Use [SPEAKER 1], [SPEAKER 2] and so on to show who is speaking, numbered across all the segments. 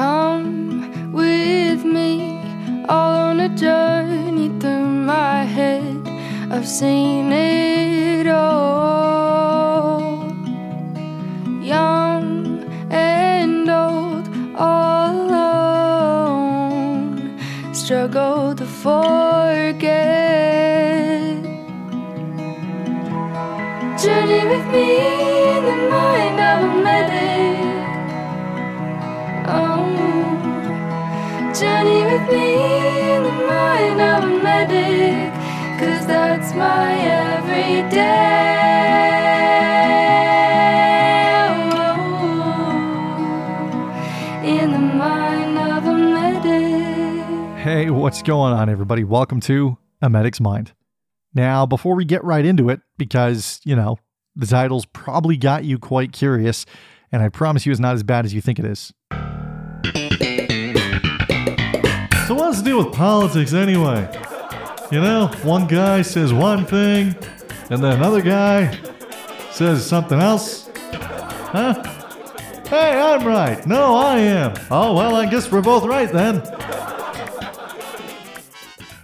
[SPEAKER 1] Come with me all on a journey through my head. I've seen it all. Young and old, all alone. Struggle to forget. Cause my everyday. In the mind of a medic.
[SPEAKER 2] Hey, what's going on, everybody? Welcome to A Medic's Mind. Now, before we get right into it, because, you know, the title's probably got you quite curious, and I promise you it's not as bad as you think it is.
[SPEAKER 3] So what's the deal with politics anyway? You know, one guy says one thing, and then another guy says something else. Huh? Hey, I'm right. No, I am. Oh, well, I guess we're both right then.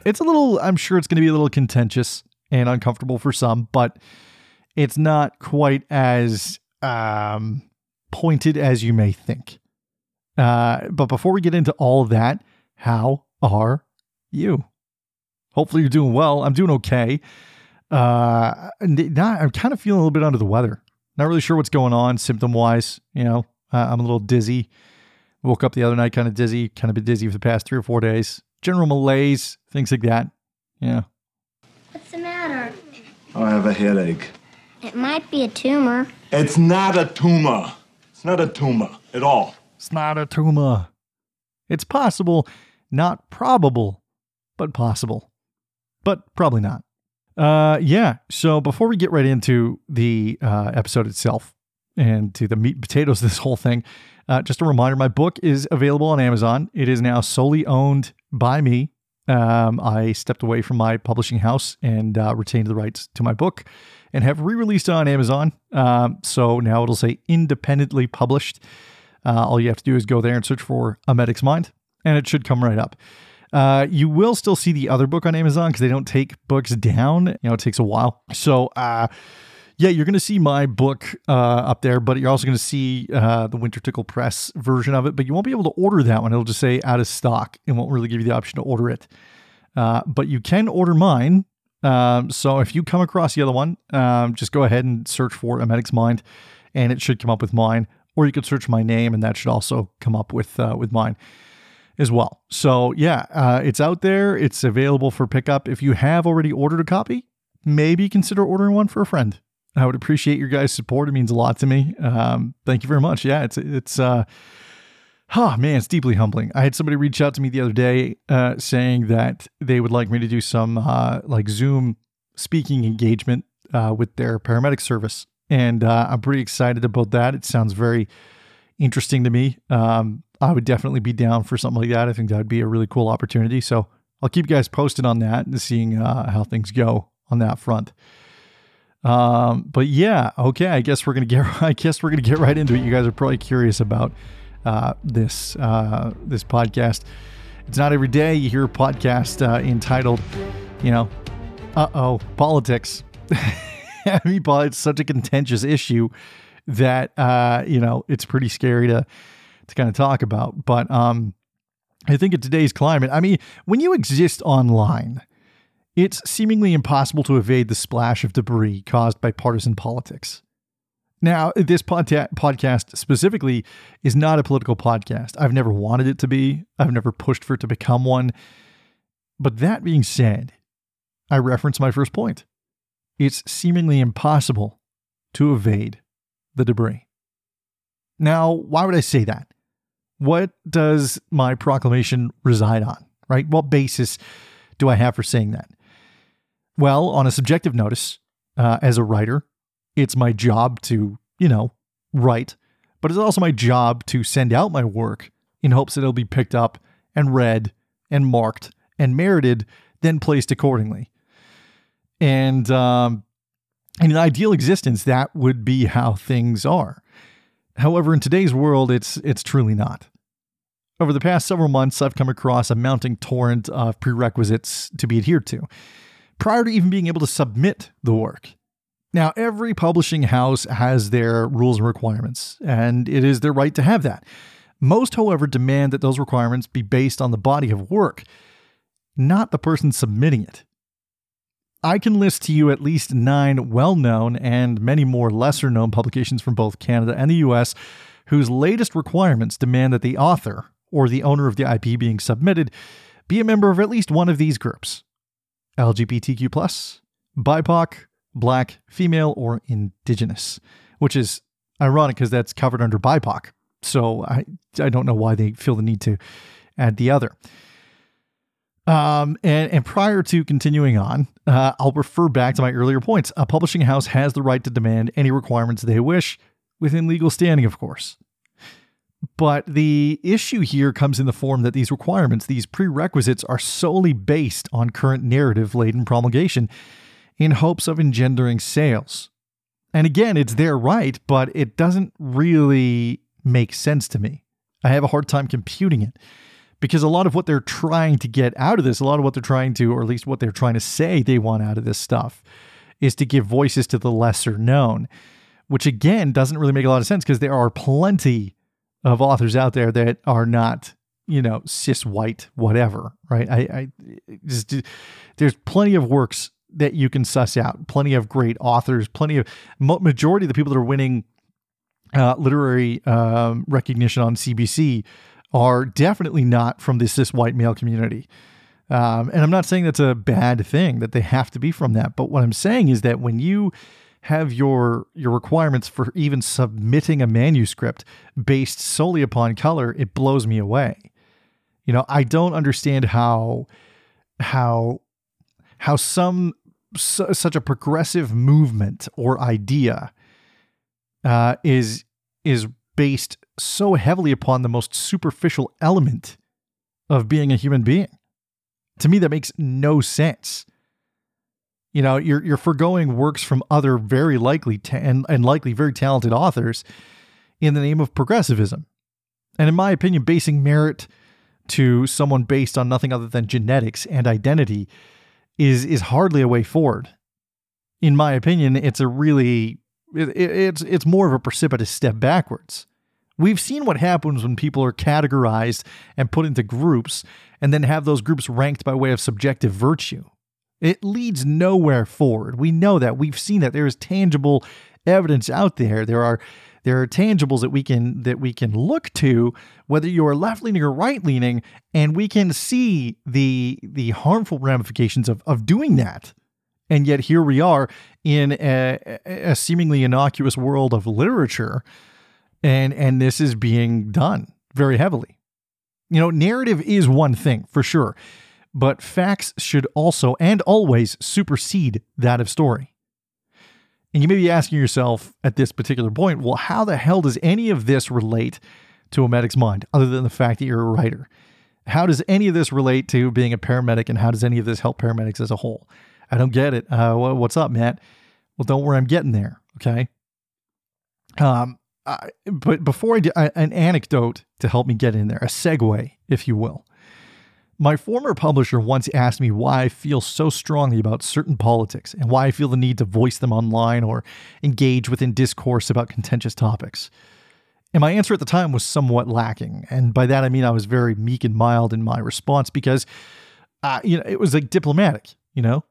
[SPEAKER 2] It's a little, I'm sure it's going to be a little contentious and uncomfortable for some, but it's not quite as um, pointed as you may think. Uh, but before we get into all that, how are you? Hopefully you're doing well. I'm doing okay. Uh, not, I'm kind of feeling a little bit under the weather. Not really sure what's going on symptom wise. You know, uh, I'm a little dizzy. Woke up the other night kind of dizzy, kind of been dizzy for the past three or four days. General malaise, things like that. Yeah.
[SPEAKER 4] What's the matter?
[SPEAKER 5] I have a headache.
[SPEAKER 4] It might be a tumor.
[SPEAKER 5] It's not a tumor. It's not a tumor at all.
[SPEAKER 2] It's not a tumor. It's possible, not probable, but possible. But probably not. Uh, yeah. So before we get right into the uh, episode itself and to the meat and potatoes of this whole thing, uh, just a reminder: my book is available on Amazon. It is now solely owned by me. Um, I stepped away from my publishing house and uh, retained the rights to my book, and have re-released it on Amazon. Um, so now it'll say independently published. Uh, all you have to do is go there and search for A Medic's Mind, and it should come right up. Uh, you will still see the other book on Amazon because they don't take books down. You know, it takes a while. So, uh, yeah, you're going to see my book uh, up there, but you're also going to see uh, the Wintertickle Press version of it. But you won't be able to order that one. It'll just say out of stock. It won't really give you the option to order it. Uh, but you can order mine. Um, so if you come across the other one, um, just go ahead and search for A Medic's Mind, and it should come up with mine. Or you could search my name, and that should also come up with uh, with mine as well. So yeah, uh, it's out there. It's available for pickup. If you have already ordered a copy, maybe consider ordering one for a friend. I would appreciate your guys' support. It means a lot to me. Um, thank you very much. Yeah, it's it's uh, oh man, it's deeply humbling. I had somebody reach out to me the other day uh, saying that they would like me to do some uh, like Zoom speaking engagement uh, with their paramedic service, and uh, I'm pretty excited about that. It sounds very interesting to me. Um, I would definitely be down for something like that. I think that would be a really cool opportunity. So I'll keep you guys posted on that and seeing uh, how things go on that front. Um, but yeah, okay. I guess we're gonna get. I guess we're gonna get right into it. You guys are probably curious about uh, this uh, this podcast. It's not every day you hear a podcast uh, entitled, you know, "Uh oh, politics." I mean, it's such a contentious issue that uh, you know it's pretty scary to to kind of talk about. But um, I think in today's climate, I mean, when you exist online, it's seemingly impossible to evade the splash of debris caused by partisan politics. Now, this podca- podcast specifically is not a political podcast. I've never wanted it to be, I've never pushed for it to become one. But that being said, I reference my first point. It's seemingly impossible to evade the debris. Now, why would I say that? What does my proclamation reside on, right? What basis do I have for saying that? Well, on a subjective notice, uh, as a writer, it's my job to, you know, write, but it's also my job to send out my work in hopes that it'll be picked up and read and marked and merited, then placed accordingly. And um, in an ideal existence, that would be how things are. However, in today's world, it's it's truly not. Over the past several months, I've come across a mounting torrent of prerequisites to be adhered to prior to even being able to submit the work. Now, every publishing house has their rules and requirements, and it is their right to have that. Most, however, demand that those requirements be based on the body of work, not the person submitting it. I can list to you at least nine well known and many more lesser known publications from both Canada and the US whose latest requirements demand that the author, or the owner of the IP being submitted, be a member of at least one of these groups LGBTQ, BIPOC, Black, Female, or Indigenous, which is ironic because that's covered under BIPOC. So I, I don't know why they feel the need to add the other. Um, and, and prior to continuing on, uh, I'll refer back to my earlier points. A publishing house has the right to demand any requirements they wish, within legal standing, of course. But the issue here comes in the form that these requirements, these prerequisites, are solely based on current narrative laden promulgation in hopes of engendering sales. And again, it's their right, but it doesn't really make sense to me. I have a hard time computing it because a lot of what they're trying to get out of this, a lot of what they're trying to, or at least what they're trying to say they want out of this stuff, is to give voices to the lesser known, which again doesn't really make a lot of sense because there are plenty of authors out there that are not, you know, cis white, whatever, right? I, I just, there's plenty of works that you can suss out, plenty of great authors, plenty of majority of the people that are winning uh, literary um, recognition on CBC are definitely not from the cis white male community. Um, and I'm not saying that's a bad thing that they have to be from that, but what I'm saying is that when you have your your requirements for even submitting a manuscript based solely upon color, it blows me away. You know, I don't understand how how how some su- such a progressive movement or idea uh, is is based so heavily upon the most superficial element of being a human being. To me, that makes no sense. You know, you're you're foregoing works from other very likely ta- and, and likely very talented authors in the name of progressivism. And in my opinion, basing merit to someone based on nothing other than genetics and identity is is hardly a way forward. In my opinion, it's a really it, it's it's more of a precipitous step backwards. We've seen what happens when people are categorized and put into groups and then have those groups ranked by way of subjective virtue. It leads nowhere forward. We know that. We've seen that. There is tangible evidence out there. There are there are tangibles that we can that we can look to whether you are left leaning or right leaning and we can see the the harmful ramifications of of doing that and yet here we are in a, a seemingly innocuous world of literature and and this is being done very heavily. You know, narrative is one thing for sure, but facts should also and always supersede that of story. And you may be asking yourself at this particular point, well, how the hell does any of this relate to a medic's mind other than the fact that you're a writer? How does any of this relate to being a paramedic and how does any of this help paramedics as a whole? I don't get it. Uh, what's up, Matt? Well, don't worry, I'm getting there. Okay. Um, but before I do, uh, an anecdote to help me get in there, a segue, if you will. My former publisher once asked me why I feel so strongly about certain politics and why I feel the need to voice them online or engage within discourse about contentious topics. And my answer at the time was somewhat lacking. And by that I mean I was very meek and mild in my response because uh, you know, it was like diplomatic, you know?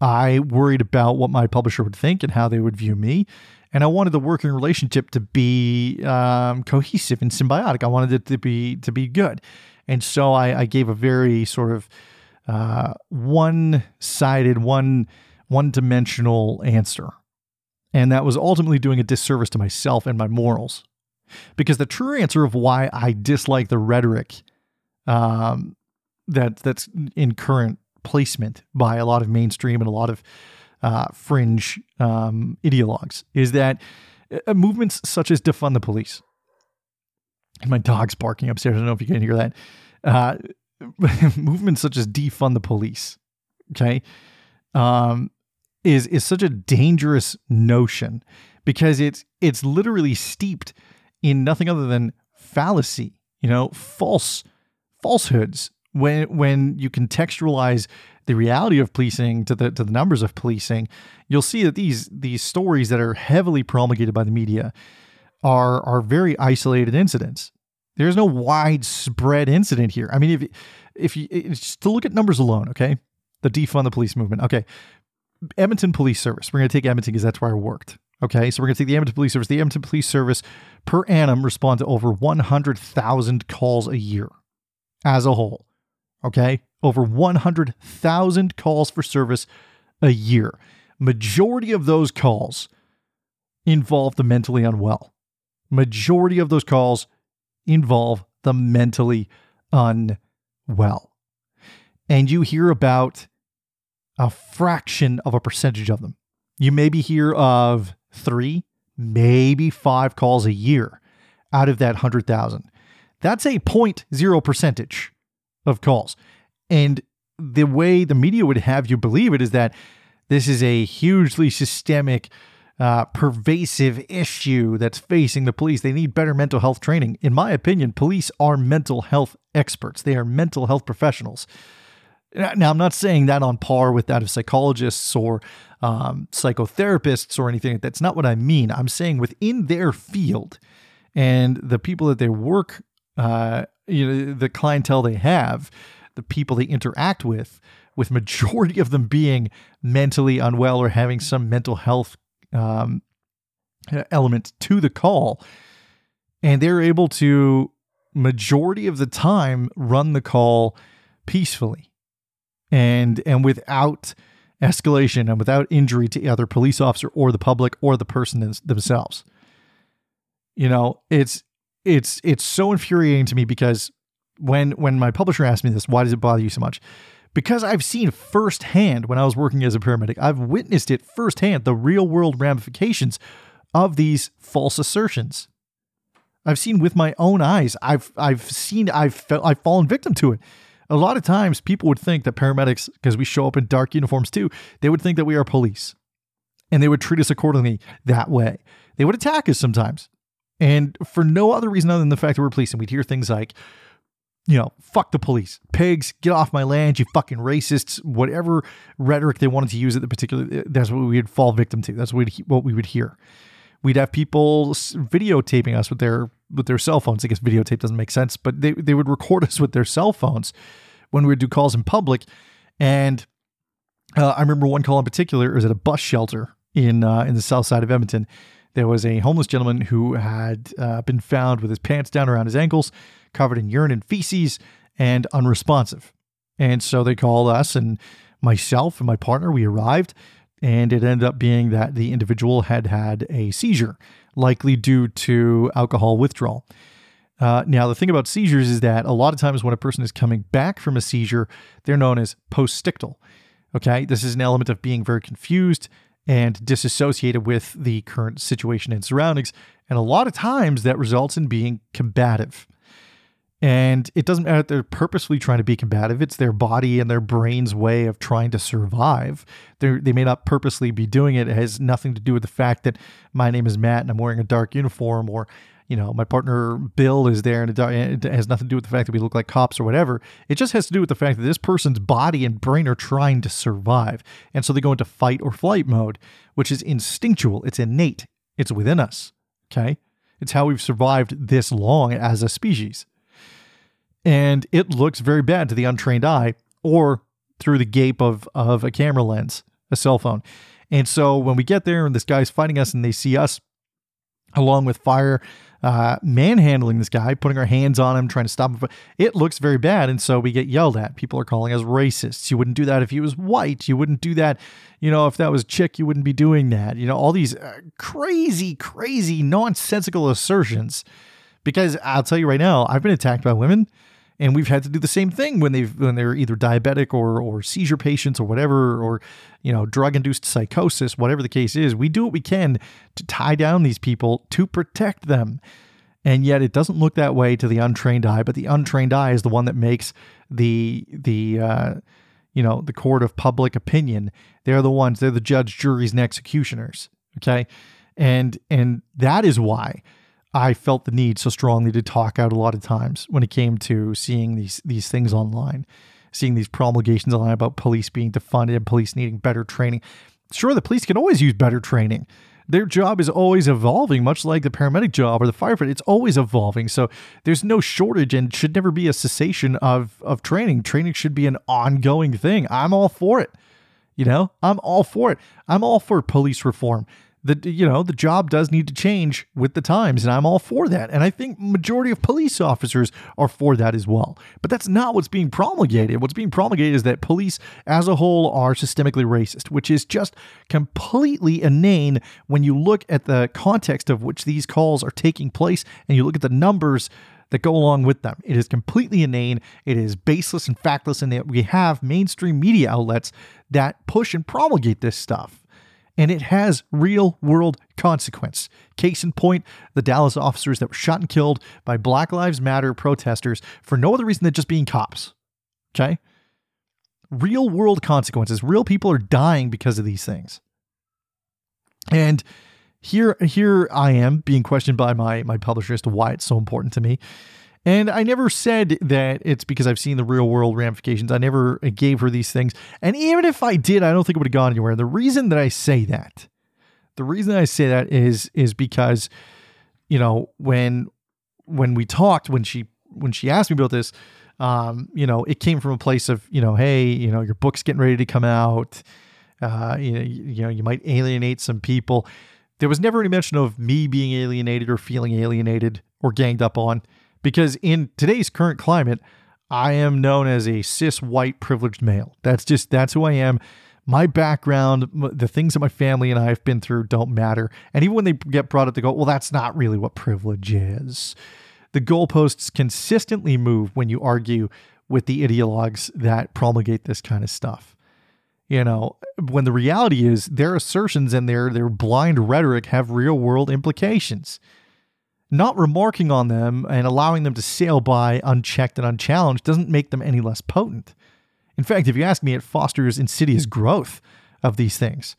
[SPEAKER 2] I worried about what my publisher would think and how they would view me and I wanted the working relationship to be um, cohesive and symbiotic. I wanted it to be to be good, and so I, I gave a very sort of uh, one-sided, one one-dimensional answer, and that was ultimately doing a disservice to myself and my morals. Because the true answer of why I dislike the rhetoric um, that that's in current placement by a lot of mainstream and a lot of uh, fringe um, ideologues is that uh, movements such as defund the police, and my dog's barking upstairs. I don't know if you can hear that. Uh, movements such as defund the police, okay, um, is is such a dangerous notion because it's it's literally steeped in nothing other than fallacy. you know, false falsehoods when when you contextualize the reality of policing to the to the numbers of policing, you'll see that these these stories that are heavily promulgated by the media are are very isolated incidents. There's no widespread incident here. I mean, if if you just to look at numbers alone, okay, the defund the police movement, okay, Edmonton Police Service. We're going to take Edmonton because that's where I worked. Okay, so we're going to take the Edmonton Police Service. The Edmonton Police Service per annum respond to over 100,000 calls a year as a whole. Okay, over 100,000 calls for service a year. Majority of those calls involve the mentally unwell. Majority of those calls involve the mentally unwell. And you hear about a fraction of a percentage of them. You maybe hear of three, maybe five calls a year out of that 100,000. That's a 0.0 percentage of calls. And the way the media would have you believe it is that this is a hugely systemic, uh, pervasive issue that's facing the police. They need better mental health training. In my opinion, police are mental health experts, they are mental health professionals. Now, I'm not saying that on par with that of psychologists or um, psychotherapists or anything. That's not what I mean. I'm saying within their field and the people that they work, uh, you know, the clientele they have, the people they interact with, with majority of them being mentally unwell or having some mental health um, element to the call, and they're able to majority of the time run the call peacefully and and without escalation and without injury to either police officer or the public or the person themselves. You know, it's it's it's so infuriating to me because when when my publisher asked me this, why does it bother you so much? Because I've seen firsthand when I was working as a paramedic, I've witnessed it firsthand, the real world ramifications of these false assertions. I've seen with my own eyes. I've I've seen I've felt I've fallen victim to it. A lot of times people would think that paramedics, because we show up in dark uniforms too, they would think that we are police. And they would treat us accordingly that way. They would attack us sometimes. And for no other reason other than the fact that we're police. And we'd hear things like, you know, fuck the police, pigs, get off my land, you fucking racists, whatever rhetoric they wanted to use at the particular, that's what we would fall victim to. That's what, what we would hear. We'd have people videotaping us with their with their cell phones. I guess videotape doesn't make sense, but they, they would record us with their cell phones when we would do calls in public. And uh, I remember one call in particular. It was at a bus shelter in uh, in the south side of Edmonton. There was a homeless gentleman who had uh, been found with his pants down around his ankles, covered in urine and feces, and unresponsive. And so they called us and myself and my partner. We arrived, and it ended up being that the individual had had a seizure, likely due to alcohol withdrawal. Uh, now, the thing about seizures is that a lot of times when a person is coming back from a seizure, they're known as postictal. Okay, this is an element of being very confused and disassociated with the current situation and surroundings. And a lot of times that results in being combative. And it doesn't matter that they're purposefully trying to be combative. It's their body and their brain's way of trying to survive. They're, they may not purposely be doing it. It has nothing to do with the fact that my name is Matt and I'm wearing a dark uniform or, you know, my partner Bill is there and it has nothing to do with the fact that we look like cops or whatever. It just has to do with the fact that this person's body and brain are trying to survive. And so they go into fight or flight mode, which is instinctual, it's innate, it's within us. Okay. It's how we've survived this long as a species and it looks very bad to the untrained eye or through the gape of, of a camera lens, a cell phone. And so when we get there and this guy's fighting us and they see us along with fire uh, manhandling this guy, putting our hands on him, trying to stop him, it looks very bad. And so we get yelled at. People are calling us racists. You wouldn't do that if he was white. You wouldn't do that, you know, if that was chick, you wouldn't be doing that. You know, all these uh, crazy, crazy, nonsensical assertions. Because I'll tell you right now, I've been attacked by women and we've had to do the same thing when they've when they're either diabetic or or seizure patients or whatever or you know drug induced psychosis whatever the case is we do what we can to tie down these people to protect them. And yet it doesn't look that way to the untrained eye but the untrained eye is the one that makes the the uh, you know the court of public opinion. They're the ones they're the judge juries and executioners okay? And and that is why I felt the need so strongly to talk out a lot of times when it came to seeing these these things online, seeing these promulgations online about police being defunded and police needing better training. Sure, the police can always use better training. Their job is always evolving, much like the paramedic job or the firefighter. It's always evolving. So there's no shortage and should never be a cessation of of training. Training should be an ongoing thing. I'm all for it. You know, I'm all for it. I'm all for police reform the you know the job does need to change with the times and i'm all for that and i think majority of police officers are for that as well but that's not what's being promulgated what's being promulgated is that police as a whole are systemically racist which is just completely inane when you look at the context of which these calls are taking place and you look at the numbers that go along with them. It is completely inane. It is baseless and factless, and that we have mainstream media outlets that push and promulgate this stuff and it has real world consequence. Case in point, the Dallas officers that were shot and killed by Black Lives Matter protesters for no other reason than just being cops. Okay? Real world consequences. Real people are dying because of these things. And here here I am being questioned by my my publisher as to why it's so important to me. And I never said that it's because I've seen the real world ramifications. I never gave her these things. And even if I did, I don't think it would have gone anywhere. The reason that I say that, the reason I say that is is because, you know, when when we talked, when she when she asked me about this, um, you know, it came from a place of, you know, hey, you know, your book's getting ready to come out. Uh, you know, you, you know, you might alienate some people. There was never any mention of me being alienated or feeling alienated or ganged up on because in today's current climate, I am known as a cis white privileged male. That's just that's who I am. My background, the things that my family and I have been through don't matter. And even when they get brought up, they go, well, that's not really what privilege is. The goalposts consistently move when you argue with the ideologues that promulgate this kind of stuff. You know, when the reality is their assertions and their their blind rhetoric have real world implications not remarking on them and allowing them to sail by unchecked and unchallenged doesn't make them any less potent. In fact, if you ask me, it fosters insidious growth of these things.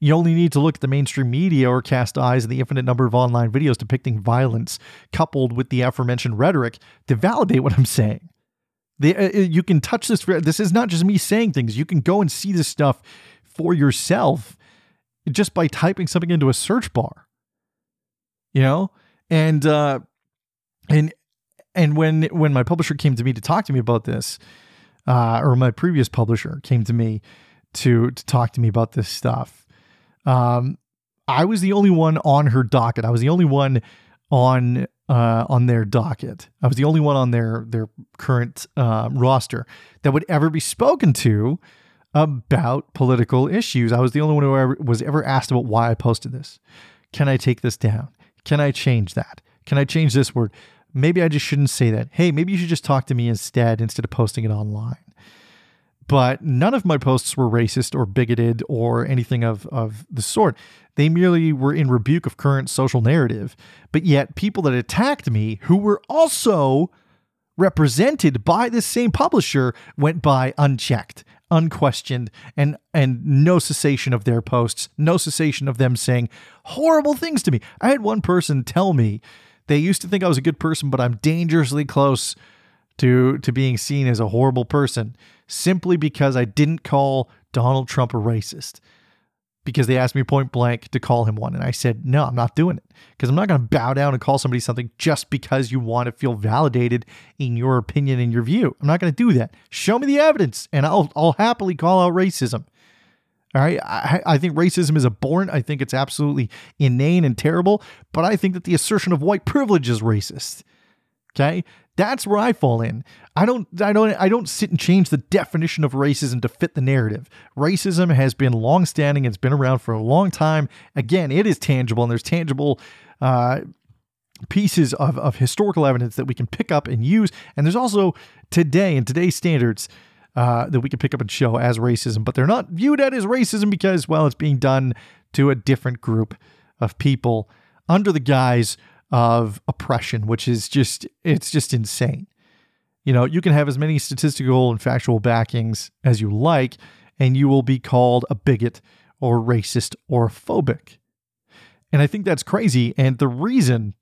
[SPEAKER 2] You only need to look at the mainstream media or cast eyes on the infinite number of online videos depicting violence, coupled with the aforementioned rhetoric, to validate what I'm saying. uh, uh you can touch this. This is not just me saying things. You can go and see this stuff for yourself just by typing something into a search bar. You know, and uh, and and when when my publisher came to me to talk to me about this, uh, or my previous publisher came to me to to talk to me about this stuff, um, I was the only one on her docket. I was the only one on uh, on their docket. I was the only one on their their current uh, roster that would ever be spoken to about political issues. I was the only one who ever, was ever asked about why I posted this. Can I take this down? Can I change that? Can I change this word? Maybe I just shouldn't say that. Hey, maybe you should just talk to me instead instead of posting it online. But none of my posts were racist or bigoted or anything of, of the sort. They merely were in rebuke of current social narrative. But yet, people that attacked me, who were also represented by this same publisher, went by unchecked unquestioned and and no cessation of their posts no cessation of them saying horrible things to me. I had one person tell me they used to think i was a good person but i'm dangerously close to to being seen as a horrible person simply because i didn't call donald trump a racist because they asked me point blank to call him one. And I said, no, I'm not doing it because I'm not going to bow down and call somebody something just because you want to feel validated in your opinion and your view. I'm not going to do that. Show me the evidence and I'll, I'll happily call out racism. All right. I, I think racism is abhorrent. I think it's absolutely inane and terrible. But I think that the assertion of white privilege is racist. Okay. That's where I fall in. I don't I don't I don't sit and change the definition of racism to fit the narrative. Racism has been long-standing, it's been around for a long time. Again, it is tangible and there's tangible uh, pieces of, of historical evidence that we can pick up and use. And there's also today, in today's standards, uh, that we can pick up and show as racism, but they're not viewed at as racism because, well, it's being done to a different group of people under the guise of oppression, which is just it's just insane. You know, you can have as many statistical and factual backings as you like, and you will be called a bigot or racist or phobic. And I think that's crazy. And the reason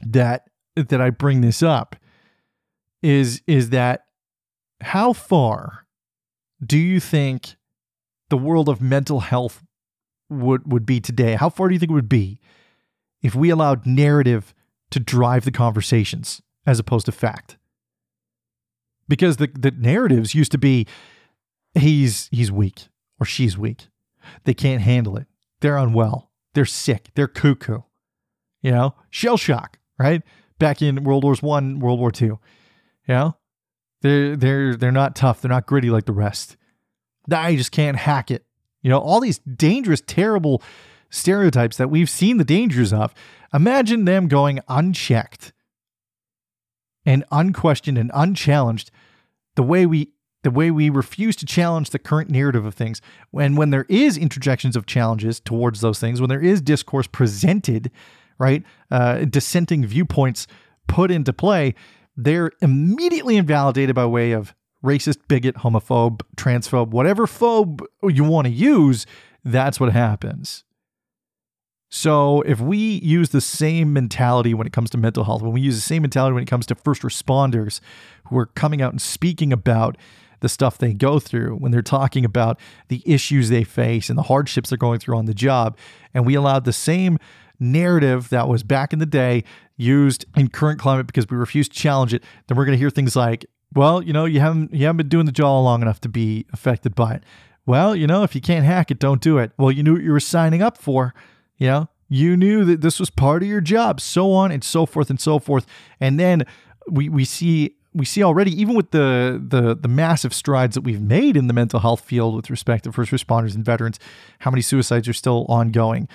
[SPEAKER 2] that that I bring this up is is that how far do you think the world of mental health would would be today? How far do you think it would be if we allowed narrative to drive the conversations as opposed to fact? Because the, the narratives used to be he's he's weak or she's weak. They can't handle it. They're unwell. They're sick. They're cuckoo. You know, shell shock, right? Back in World Wars One, World War Two. You know? They're they're they're not tough. They're not gritty like the rest. I just can't hack it. You know, all these dangerous, terrible stereotypes that we've seen the dangers of. Imagine them going unchecked and unquestioned and unchallenged the way we the way we refuse to challenge the current narrative of things when when there is interjections of challenges towards those things when there is discourse presented right uh, dissenting viewpoints put into play they're immediately invalidated by way of racist bigot homophobe transphobe whatever phobe you want to use that's what happens so if we use the same mentality when it comes to mental health when we use the same mentality when it comes to first responders who are coming out and speaking about the stuff they go through when they're talking about the issues they face and the hardships they're going through on the job. And we allowed the same narrative that was back in the day used in current climate because we refuse to challenge it, then we're going to hear things like, well, you know, you haven't you haven't been doing the job long enough to be affected by it. Well, you know, if you can't hack it, don't do it. Well, you knew what you were signing up for. You know, you knew that this was part of your job, so on and so forth and so forth. And then we we see we see already, even with the, the the massive strides that we've made in the mental health field with respect to first responders and veterans, how many suicides are still ongoing.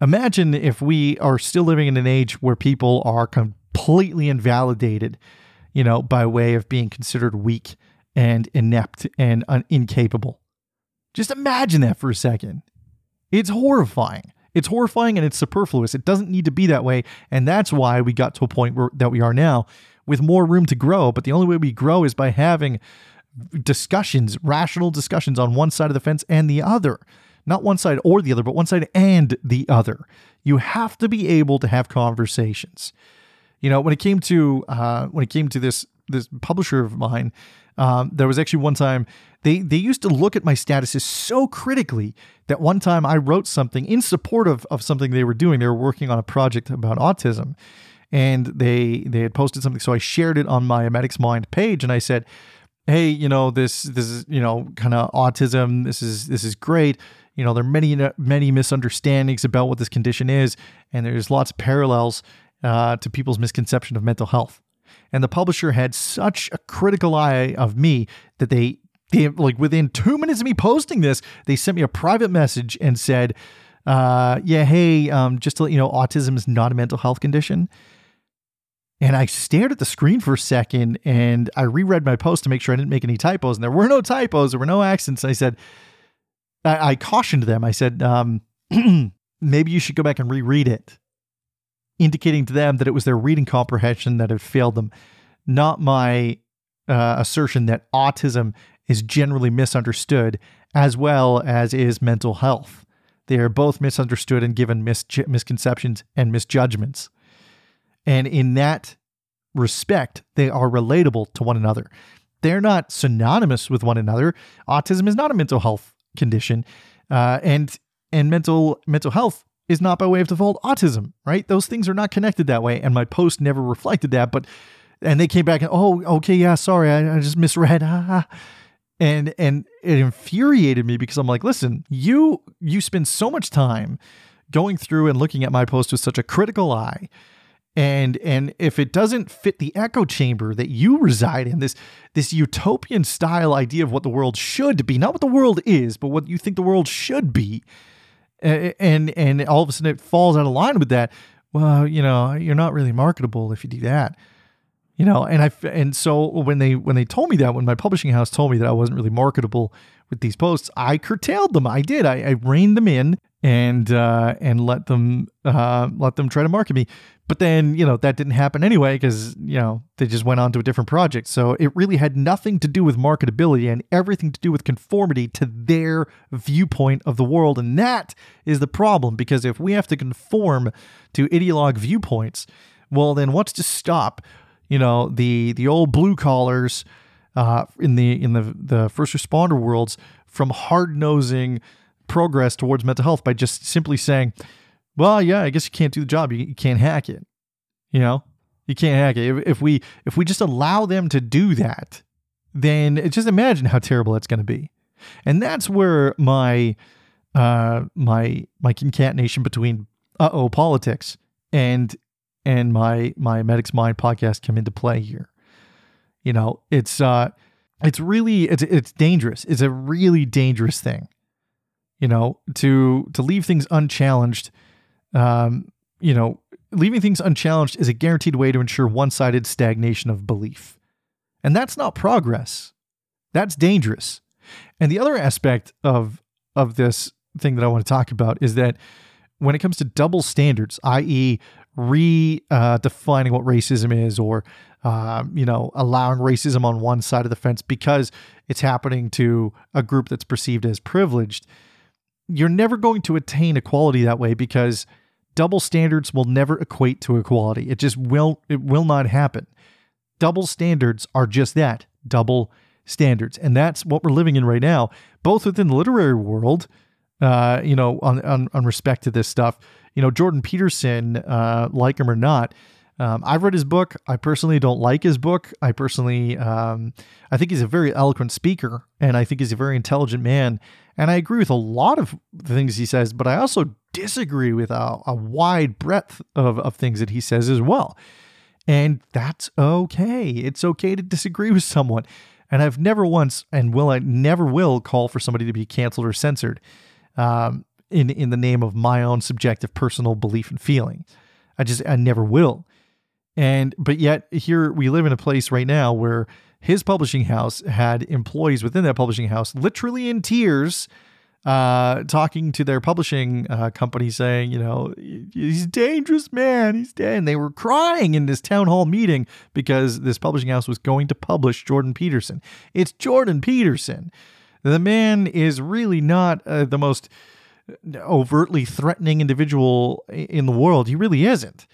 [SPEAKER 2] Imagine if we are still living in an age where people are completely invalidated, you know, by way of being considered weak and inept and un- incapable. Just imagine that for a second. It's horrifying. It's horrifying and it's superfluous. It doesn't need to be that way, and that's why we got to a point where that we are now with more room to grow. But the only way we grow is by having discussions, rational discussions on one side of the fence and the other. Not one side or the other, but one side and the other. You have to be able to have conversations. You know, when it came to uh, when it came to this this publisher of mine, um, there was actually one time they they used to look at my statuses so critically that one time I wrote something in support of, of something they were doing. They were working on a project about autism, and they they had posted something. So i shared it on my medics mind page and i said hey you know this this is you know kind of autism. This is this is great. You know there are many many misunderstandings about what this condition is and there's lots of parallels uh, to people's misconception of mental health. And the publisher had such a critical eye of me that they they like within two minutes of me posting this they sent me a private message and said uh, yeah hey um, just to let you know autism is not a mental health condition and I stared at the screen for a second and I reread my post to make sure I didn't make any typos. And there were no typos, there were no accents. I said, I, I cautioned them. I said, um, maybe you should go back and reread it, indicating to them that it was their reading comprehension that had failed them, not my uh, assertion that autism is generally misunderstood as well as is mental health. They are both misunderstood and given mis- misconceptions and misjudgments. And in that respect, they are relatable to one another. They're not synonymous with one another. Autism is not a mental health condition, uh, and and mental mental health is not by way of default autism. Right? Those things are not connected that way. And my post never reflected that. But and they came back and oh, okay, yeah, sorry, I, I just misread. Ah, ah, ah. And and it infuriated me because I'm like, listen, you you spend so much time going through and looking at my post with such a critical eye. And and if it doesn't fit the echo chamber that you reside in this this utopian style idea of what the world should be not what the world is but what you think the world should be and and all of a sudden it falls out of line with that well you know you're not really marketable if you do that you know and i and so when they when they told me that when my publishing house told me that i wasn't really marketable with these posts i curtailed them i did i, I reined them in and uh, and let them uh, let them try to market me. But then you know that didn't happen anyway because you know they just went on to a different project. So it really had nothing to do with marketability and everything to do with conformity to their viewpoint of the world, and that is the problem. Because if we have to conform to ideologue viewpoints, Well, then what's to stop, you know, the the old blue collars uh, in the in the the first responder worlds from hard nosing progress towards mental health by just simply saying, well, yeah, I guess you can't do the job. You, you can't hack it. You know, you can't hack it. If, if we if we just allow them to do that, then just imagine how terrible that's going to be. And that's where my uh, my my concatenation between uh oh politics and and my my Medic's Mind podcast come into play here. You know, it's uh it's really it's it's dangerous. It's a really dangerous thing. You know, to to leave things unchallenged um, you know, leaving things unchallenged is a guaranteed way to ensure one-sided stagnation of belief. And that's not progress. That's dangerous. And the other aspect of of this thing that I want to talk about is that when it comes to double standards, i.e., redefining uh, what racism is, or uh, you know, allowing racism on one side of the fence because it's happening to a group that's perceived as privileged, you're never going to attain equality that way because double standards will never equate to equality. It just will it will not happen. Double standards are just that, double standards. And that's what we're living in right now, both within the literary world, uh, you know, on, on, on respect to this stuff. You know, Jordan Peterson, uh, like him or not, um, I've read his book. I personally don't like his book. I personally, um, I think he's a very eloquent speaker, and I think he's a very intelligent man. And I agree with a lot of the things he says, but I also disagree with a, a wide breadth of, of things that he says as well. And that's okay. It's okay to disagree with someone. And I've never once, and will I never will, call for somebody to be canceled or censored um, in in the name of my own subjective personal belief and feeling. I just I never will. And but yet here we live in a place right now where his publishing house had employees within that publishing house literally in tears uh, talking to their publishing uh, company saying, you know, he's a dangerous man, he's dead. And they were crying in this town hall meeting because this publishing house was going to publish Jordan Peterson. It's Jordan Peterson. The man is really not uh, the most overtly threatening individual in the world. He really isn't.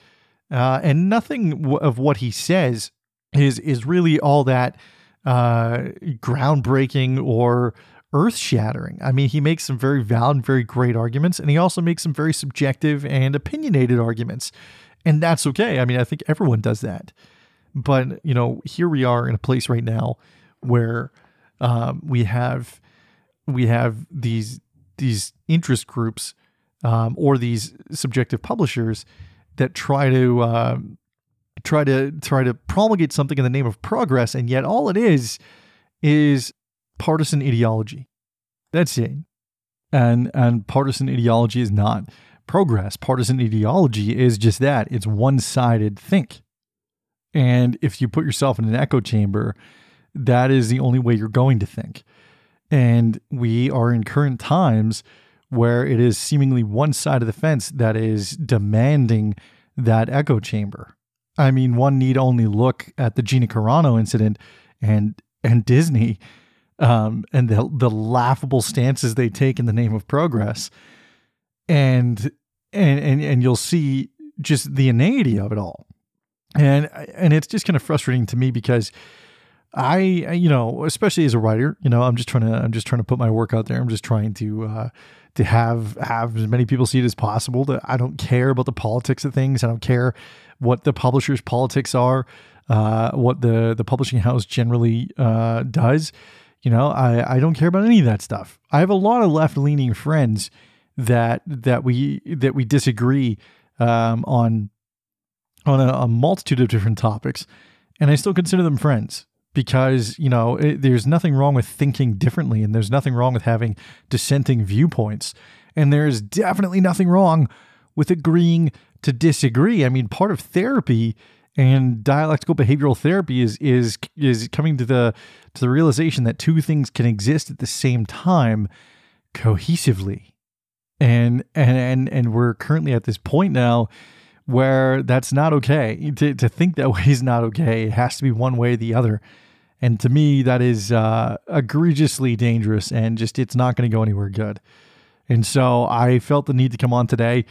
[SPEAKER 2] Uh, and nothing w- of what he says is is really all that uh, groundbreaking or earth shattering. I mean, he makes some very valid and very great arguments, and he also makes some very subjective and opinionated arguments. And that's okay. I mean, I think everyone does that. But, you know, here we are in a place right now where um, we have we have these these interest groups um, or these subjective publishers that try to um, try to try to promulgate something in the name of progress, and yet all it is is partisan ideology. That's it. And and partisan ideology is not progress. Partisan ideology is just that. It's one-sided think. And if you put yourself in an echo chamber, that is the only way you're going to think. And we are in current times where it is seemingly one side of the fence that is demanding that echo chamber. I mean, one need only look at the Gina Carano incident and and Disney um, and the the laughable stances they take in the name of progress, and and and and you'll see just the inanity of it all, and and it's just kind of frustrating to me because. I, you know, especially as a writer, you know, I'm just trying to, I'm just trying to put my work out there. I'm just trying to, uh, to have have as many people see it as possible. That I don't care about the politics of things. I don't care what the publisher's politics are, uh, what the the publishing house generally uh, does. You know, I, I don't care about any of that stuff. I have a lot of left leaning friends that that we that we disagree um, on on a, a, multitude of different topics, and I still consider them friends because you know it, there's nothing wrong with thinking differently, and there's nothing wrong with having dissenting viewpoints, and there's definitely nothing wrong with agreeing to disagree. I mean, part of therapy and dialectical behavioral therapy is is is coming to the to the realization that two things can exist at the same time cohesively and and and, and we're currently at this point now where that's not okay. To, to think that way is not okay. It has to be one way or the other. And to me that is uh, egregiously dangerous and just it's not going to go anywhere good. And so i felt the need to come on today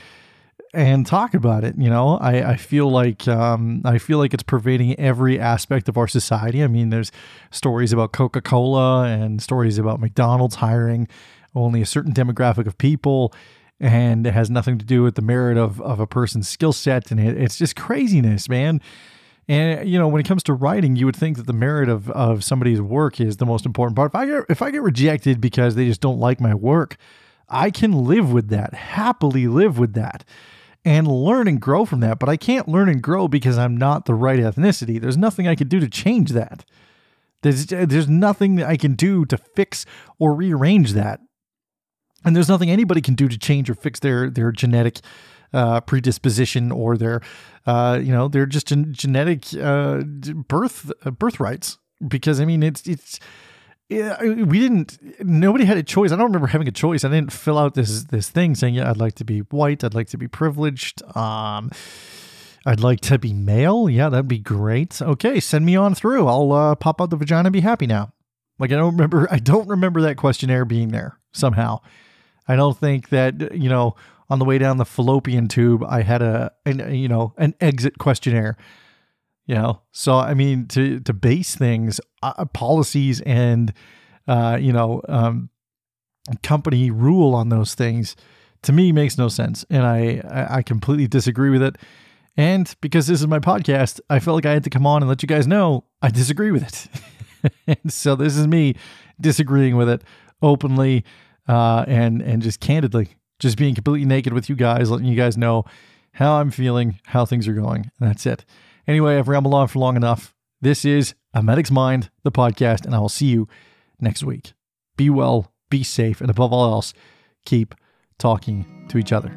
[SPEAKER 2] and talk about it. You know, I, I feel like um, I feel like it's pervading every aspect of our society. I mean, there's stories about Coca Cola and stories about McDonald's hiring only a certain demographic of people, and it has nothing to do with the merit of of a person's skill set. And it, it's just craziness, man. And you know, when it comes to writing, you would think that the merit of of somebody's work is the most important part. If I get if I get rejected because they just don't like my work, I can live with that, happily live with that, and learn and grow from that. But I can't learn and grow because I'm not the right ethnicity. There's nothing I can do to change that. There's there's nothing that I can do to fix or rearrange that. And there's nothing anybody can do to change or fix their their genetic uh, predisposition or their uh, you know their just gen- genetic uh, birth uh, birthrights. Because I mean it's it's we didn't. Nobody had a choice. I don't remember having a choice. I didn't fill out this this thing saying, "Yeah, I'd like to be white. I'd like to be privileged. Um, I'd like to be male. Yeah, that'd be great. Okay, send me on through. I'll uh, pop out the vagina and be happy now." Like I don't remember. I don't remember that questionnaire being there somehow. I don't think that you know on the way down the fallopian tube I had a an, you know an exit questionnaire. You know, so I mean to to base things, uh, policies, and uh, you know, um, company rule on those things to me makes no sense, and I I completely disagree with it. And because this is my podcast, I felt like I had to come on and let you guys know I disagree with it. and so this is me disagreeing with it openly uh, and and just candidly, just being completely naked with you guys, letting you guys know how I'm feeling, how things are going. And that's it. Anyway, I've rambled on for long enough. This is A Medic's Mind, the podcast, and I will see you next week. Be well, be safe, and above all else, keep talking to each other.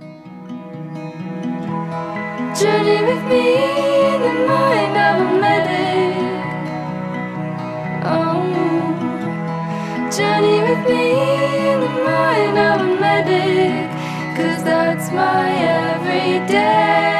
[SPEAKER 1] Journey with me in the mind of a medic. Oh, journey with me mine, I'm a medic, cause that's my everyday.